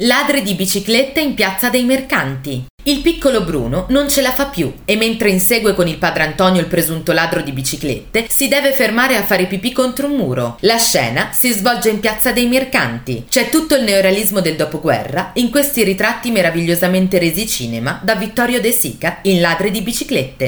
Ladri di biciclette in piazza dei mercanti. Il piccolo Bruno non ce la fa più e mentre insegue con il padre Antonio il presunto ladro di biciclette, si deve fermare a fare pipì contro un muro. La scena si svolge in piazza dei mercanti. C'è tutto il neorealismo del dopoguerra in questi ritratti meravigliosamente resi cinema da Vittorio De Sica in Ladri di biciclette.